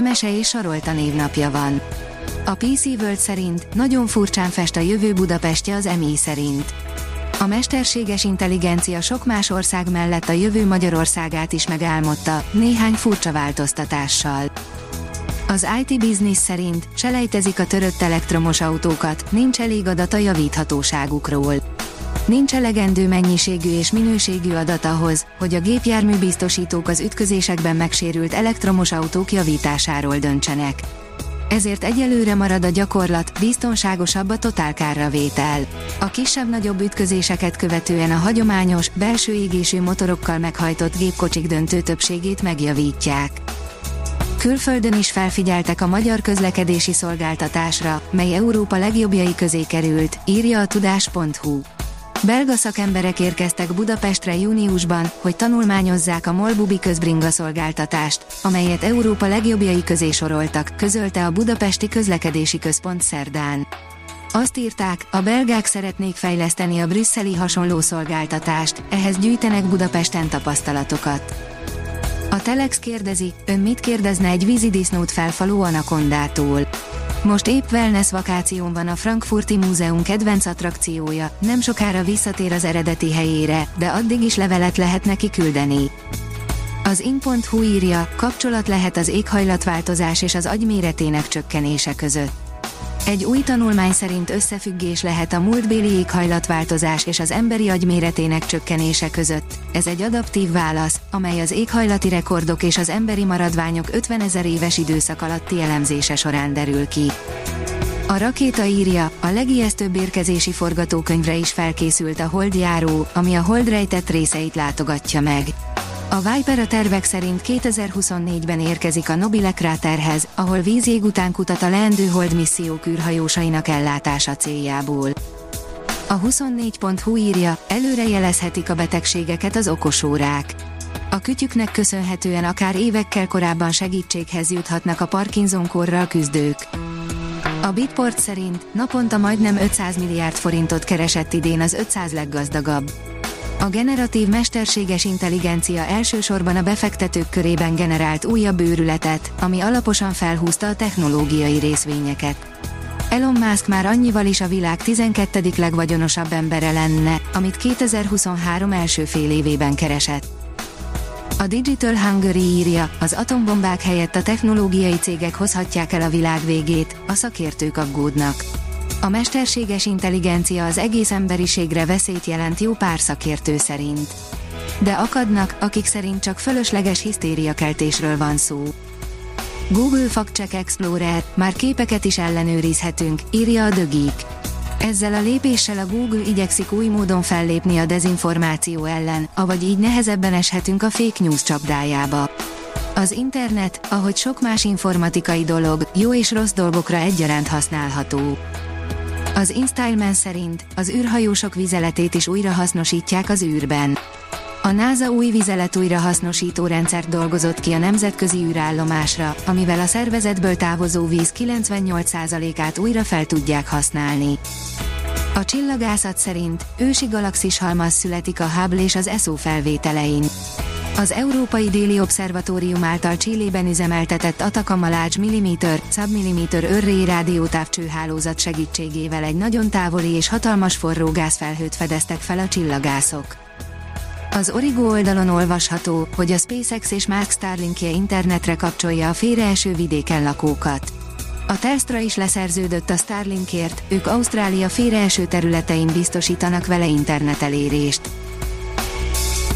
Emese és Sarolta névnapja van. A PC World szerint nagyon furcsán fest a jövő Budapestje az EMI szerint. A mesterséges intelligencia sok más ország mellett a jövő Magyarországát is megálmodta, néhány furcsa változtatással. Az IT Business szerint selejtezik a törött elektromos autókat, nincs elég adat a javíthatóságukról. Nincs elegendő mennyiségű és minőségű adat ahhoz, hogy a gépjármű biztosítók az ütközésekben megsérült elektromos autók javításáról döntsenek. Ezért egyelőre marad a gyakorlat, biztonságosabb a totálkárravétel. A kisebb-nagyobb ütközéseket követően a hagyományos, belső égésű motorokkal meghajtott gépkocsik döntő többségét megjavítják. Külföldön is felfigyeltek a magyar közlekedési szolgáltatásra, mely Európa legjobbjai közé került, írja a tudás.hu. Belga szakemberek érkeztek Budapestre júniusban, hogy tanulmányozzák a Molbubi közbringa szolgáltatást, amelyet Európa legjobbjai közé soroltak, közölte a Budapesti Közlekedési Központ szerdán. Azt írták, a belgák szeretnék fejleszteni a brüsszeli hasonló szolgáltatást, ehhez gyűjtenek Budapesten tapasztalatokat. A Telex kérdezi, ön mit kérdezne egy vízidisznót felfaló anakondától? Most épp wellness vakáción van a Frankfurti Múzeum kedvenc attrakciója, nem sokára visszatér az eredeti helyére, de addig is levelet lehet neki küldeni. Az in.hu írja, kapcsolat lehet az éghajlatváltozás és az agy méretének csökkenése között. Egy új tanulmány szerint összefüggés lehet a múltbéli éghajlatváltozás és az emberi agy méretének csökkenése között. Ez egy adaptív válasz, amely az éghajlati rekordok és az emberi maradványok 50 ezer éves időszak alatti elemzése során derül ki. A rakéta írja, a legijesztőbb érkezési forgatókönyvre is felkészült a holdjáró, ami a hold rejtett részeit látogatja meg. A Viper a tervek szerint 2024-ben érkezik a Nobile kráterhez, ahol vízjég után kutat a leendő hold missziók űrhajósainak ellátása céljából. A 24.hu írja, előrejelezhetik a betegségeket az okosórák. A kütyüknek köszönhetően akár évekkel korábban segítséghez juthatnak a Parkinson-korral küzdők. A Bitport szerint naponta majdnem 500 milliárd forintot keresett idén az 500 leggazdagabb. A generatív mesterséges intelligencia elsősorban a befektetők körében generált újabb őrületet, ami alaposan felhúzta a technológiai részvényeket. Elon Musk már annyival is a világ 12. legvagyonosabb embere lenne, amit 2023 első fél évében keresett. A Digital Hungary írja, az atombombák helyett a technológiai cégek hozhatják el a világ végét, a szakértők aggódnak. A mesterséges intelligencia az egész emberiségre veszélyt jelent jó pár szakértő szerint. De akadnak, akik szerint csak fölösleges hisztériakeltésről van szó. Google Fact Explorer, már képeket is ellenőrizhetünk, írja a Geek. Ezzel a lépéssel a Google igyekszik új módon fellépni a dezinformáció ellen, avagy így nehezebben eshetünk a fake news csapdájába. Az internet, ahogy sok más informatikai dolog, jó és rossz dolgokra egyaránt használható. Az InStyleman szerint az űrhajósok vizeletét is újra hasznosítják az űrben. A NASA új vizelet újrahasznosító rendszert dolgozott ki a nemzetközi űrállomásra, amivel a szervezetből távozó víz 98%-át újra fel tudják használni. A csillagászat szerint ősi galaxis halmaz születik a Hubble és az ESO felvételein. Az Európai Déli Obszervatórium által Csillében üzemeltetett Atacama Large Millimeter, Submillimeter örré rádiótávcsőhálózat segítségével egy nagyon távoli és hatalmas forró gázfelhőt fedeztek fel a csillagászok. Az Origo oldalon olvasható, hogy a SpaceX és Mark Starlinkje internetre kapcsolja a félreeső vidéken lakókat. A Telstra is leszerződött a Starlinkért, ők Ausztrália félreeső területein biztosítanak vele internetelérést.